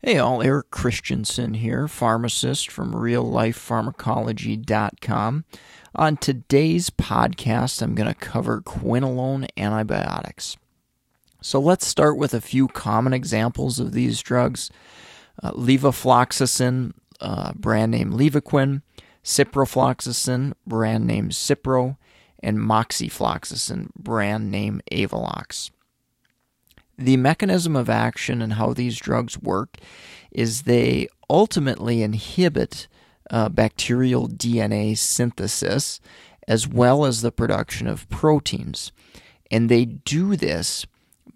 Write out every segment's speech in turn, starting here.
Hey, all, Eric Christensen here, pharmacist from reallifepharmacology.com. On today's podcast, I'm going to cover quinolone antibiotics. So let's start with a few common examples of these drugs uh, levofloxacin, uh, brand name Levaquin, ciprofloxacin, brand name Cipro, and moxifloxacin, brand name Avelox. The mechanism of action and how these drugs work is they ultimately inhibit uh, bacterial DNA synthesis as well as the production of proteins. And they do this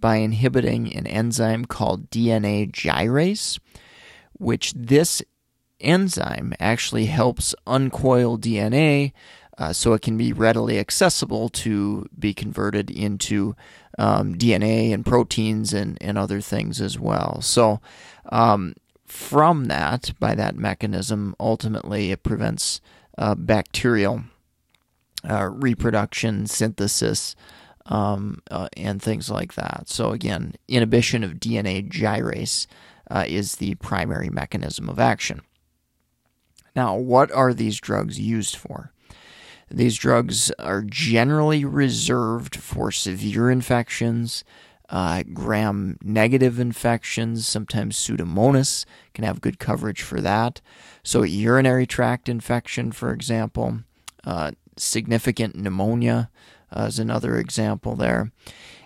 by inhibiting an enzyme called DNA gyrase, which this enzyme actually helps uncoil DNA uh, so it can be readily accessible to be converted into um, DNA and proteins and, and other things as well. So, um, from that, by that mechanism, ultimately it prevents uh, bacterial uh, reproduction, synthesis, um, uh, and things like that. So, again, inhibition of DNA gyrase uh, is the primary mechanism of action. Now, what are these drugs used for? These drugs are generally reserved for severe infections, uh, gram negative infections, sometimes Pseudomonas can have good coverage for that. So, urinary tract infection, for example, uh, significant pneumonia uh, is another example there.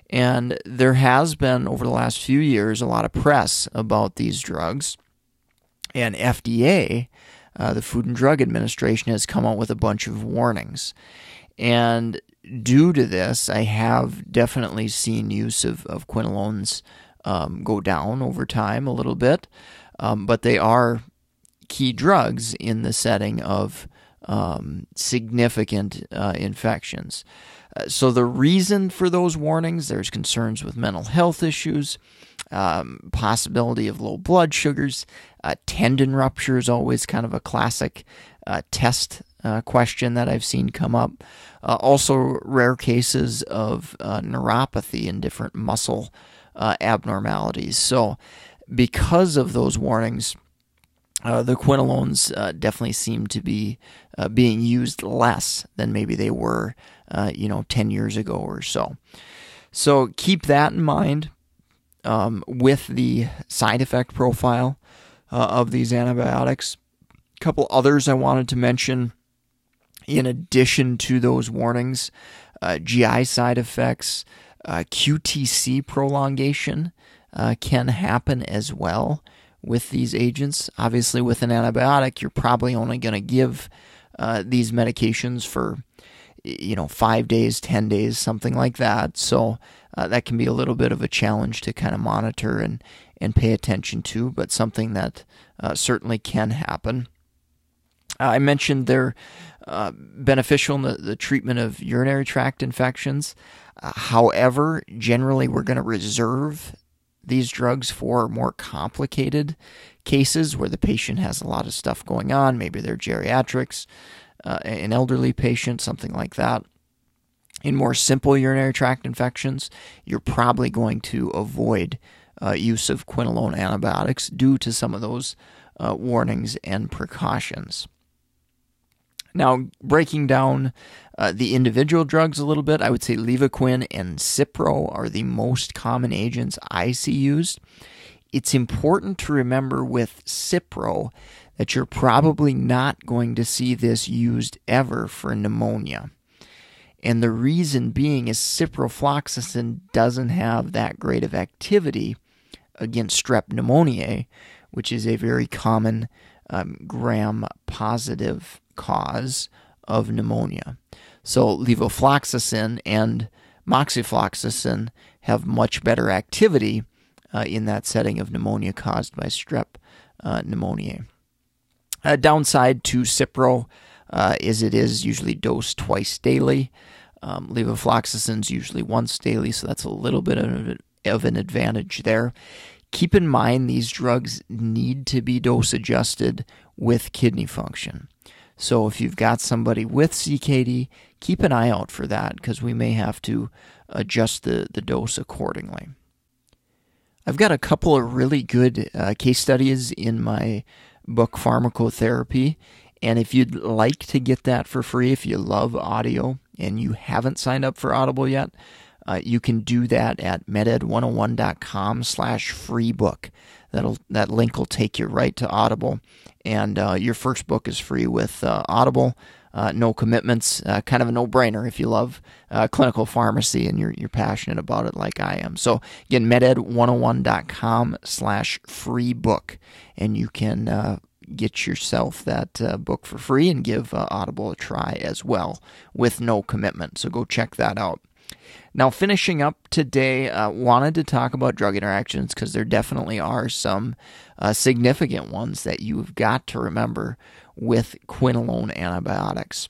And there has been, over the last few years, a lot of press about these drugs. And FDA uh, the Food and Drug Administration has come out with a bunch of warnings. And due to this, I have definitely seen use of, of quinolones um, go down over time a little bit, um, but they are key drugs in the setting of um, significant uh, infections. Uh, so, the reason for those warnings there's concerns with mental health issues, um, possibility of low blood sugars. Uh, tendon rupture is always kind of a classic uh, test uh, question that I've seen come up. Uh, also, rare cases of uh, neuropathy and different muscle uh, abnormalities. So, because of those warnings, the quinolones definitely seem to be being used less than maybe they were, you know, 10 years ago or so. So keep that in mind um, with the side effect profile uh, of these antibiotics. A couple others I wanted to mention in addition to those warnings uh, GI side effects, uh, QTC prolongation uh, can happen as well with these agents. Obviously, with an antibiotic, you're probably only going to give uh, these medications for you know, five days, 10 days, something like that. So uh, that can be a little bit of a challenge to kind of monitor and, and pay attention to, but something that uh, certainly can happen. Uh, I mentioned they're uh, beneficial in the, the, treatment of urinary tract infections. Uh, however, generally, we're going to reserve these drugs for more complicated cases where the patient has a lot of stuff going on. Maybe they're geriatrics, uh, an elderly patient, something like that. In more simple urinary tract infections, you're probably going to avoid uh, use of quinolone antibiotics due to some of those uh, warnings and precautions. Now, breaking down uh, the individual drugs a little bit, I would say Levaquin and Cipro are the most common agents I see used. It's important to remember with Cipro that you're probably not going to see this used ever for pneumonia. And the reason being is ciprofloxacin doesn't have that great of activity against strep pneumoniae, which is a very common um, gram positive cause of pneumonia. So levofloxacin and moxifloxacin have much better activity uh, in that setting of pneumonia caused by strep uh, pneumoniae. A downside to Cipro uh, is it is usually dosed twice daily. Um, levofloxacin is usually once daily, so that's a little bit of, of an advantage there. Keep in mind these drugs need to be dose adjusted with kidney function. So if you've got somebody with CKD, keep an eye out for that because we may have to adjust the, the dose accordingly. I've got a couple of really good uh, case studies in my book Pharmacotherapy. And if you'd like to get that for free, if you love audio and you haven't signed up for Audible yet, uh, you can do that at meded101.com slash free book. That'll, that link will take you right to Audible. And uh, your first book is free with uh, Audible. Uh, no commitments, uh, kind of a no-brainer if you love uh, clinical pharmacy and you're, you're passionate about it like I am. So again, meded101.com slash free book, and you can uh, get yourself that uh, book for free and give uh, Audible a try as well with no commitment. So go check that out. Now, finishing up today, uh, wanted to talk about drug interactions because there definitely are some uh, significant ones that you've got to remember with quinolone antibiotics.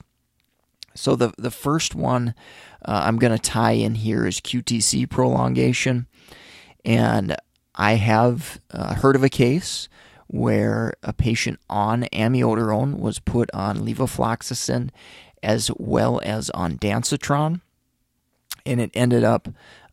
So, the, the first one uh, I'm going to tie in here is QTC prolongation. And I have uh, heard of a case where a patient on amiodarone was put on levofloxacin as well as ondansetron, and it ended up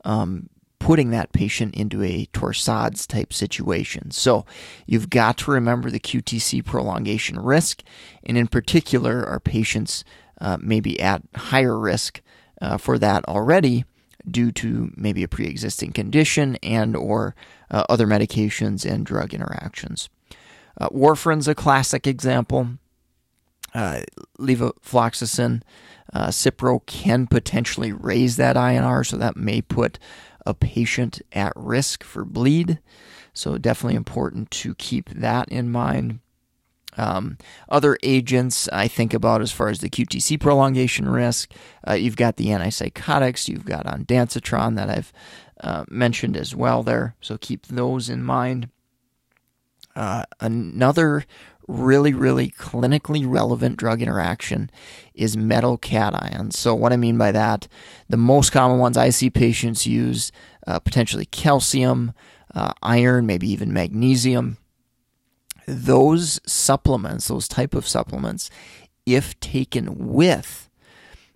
um, putting that patient into a torsades type situation. So you've got to remember the QTC prolongation risk, and in particular, our patients uh, may be at higher risk uh, for that already due to maybe a pre-existing condition and or uh, other medications and drug interactions. Uh, warfarin's a classic example. Uh, levofloxacin, uh, Cipro can potentially raise that INR, so that may put a patient at risk for bleed. So definitely important to keep that in mind. Um, other agents I think about as far as the QTC prolongation risk, uh, you've got the antipsychotics, you've got ondansetron that I've uh, mentioned as well there. So keep those in mind. Uh, another really, really clinically relevant drug interaction is metal cations. So, what I mean by that, the most common ones I see patients use uh, potentially calcium, uh, iron, maybe even magnesium. Those supplements, those type of supplements, if taken with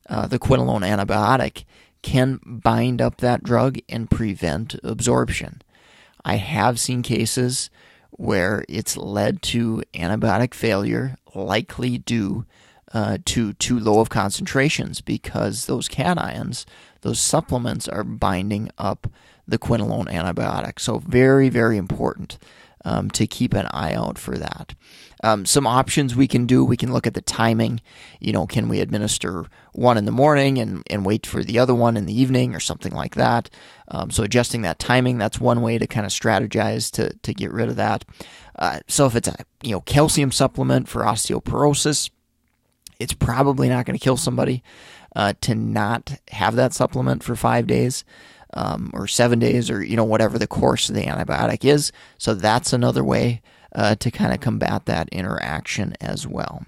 uh, the quinolone antibiotic, can bind up that drug and prevent absorption. I have seen cases where it's led to antibiotic failure, likely due uh, to too low of concentrations because those cations, those supplements, are binding up the quinolone antibiotic. So, very, very important um, to keep an eye out for that. Um, some options we can do we can look at the timing. You know, can we administer one in the morning and, and wait for the other one in the evening or something like that? Um, so, adjusting that timing, that's one way to kind of strategize to, to get rid of that. Uh, so, if it's a you know calcium supplement for osteoporosis, it's probably not going to kill somebody uh, to not have that supplement for five days um, or seven days or you know whatever the course of the antibiotic is. So that's another way uh, to kind of combat that interaction as well.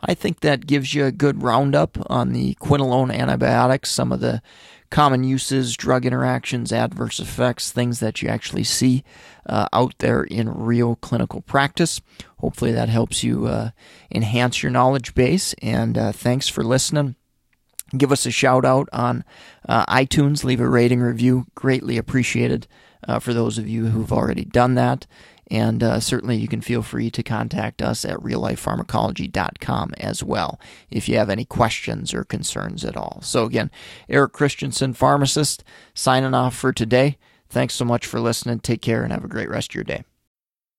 I think that gives you a good roundup on the quinolone antibiotics, some of the common uses, drug interactions, adverse effects, things that you actually see uh, out there in real clinical practice. Hopefully, that helps you uh, enhance your knowledge base. And uh, thanks for listening give us a shout out on uh, iTunes, leave a rating review. Greatly appreciated uh, for those of you who've already done that. And uh, certainly you can feel free to contact us at reallifepharmacology.com as well if you have any questions or concerns at all. So, again, Eric Christensen, pharmacist, signing off for today. Thanks so much for listening. Take care and have a great rest of your day.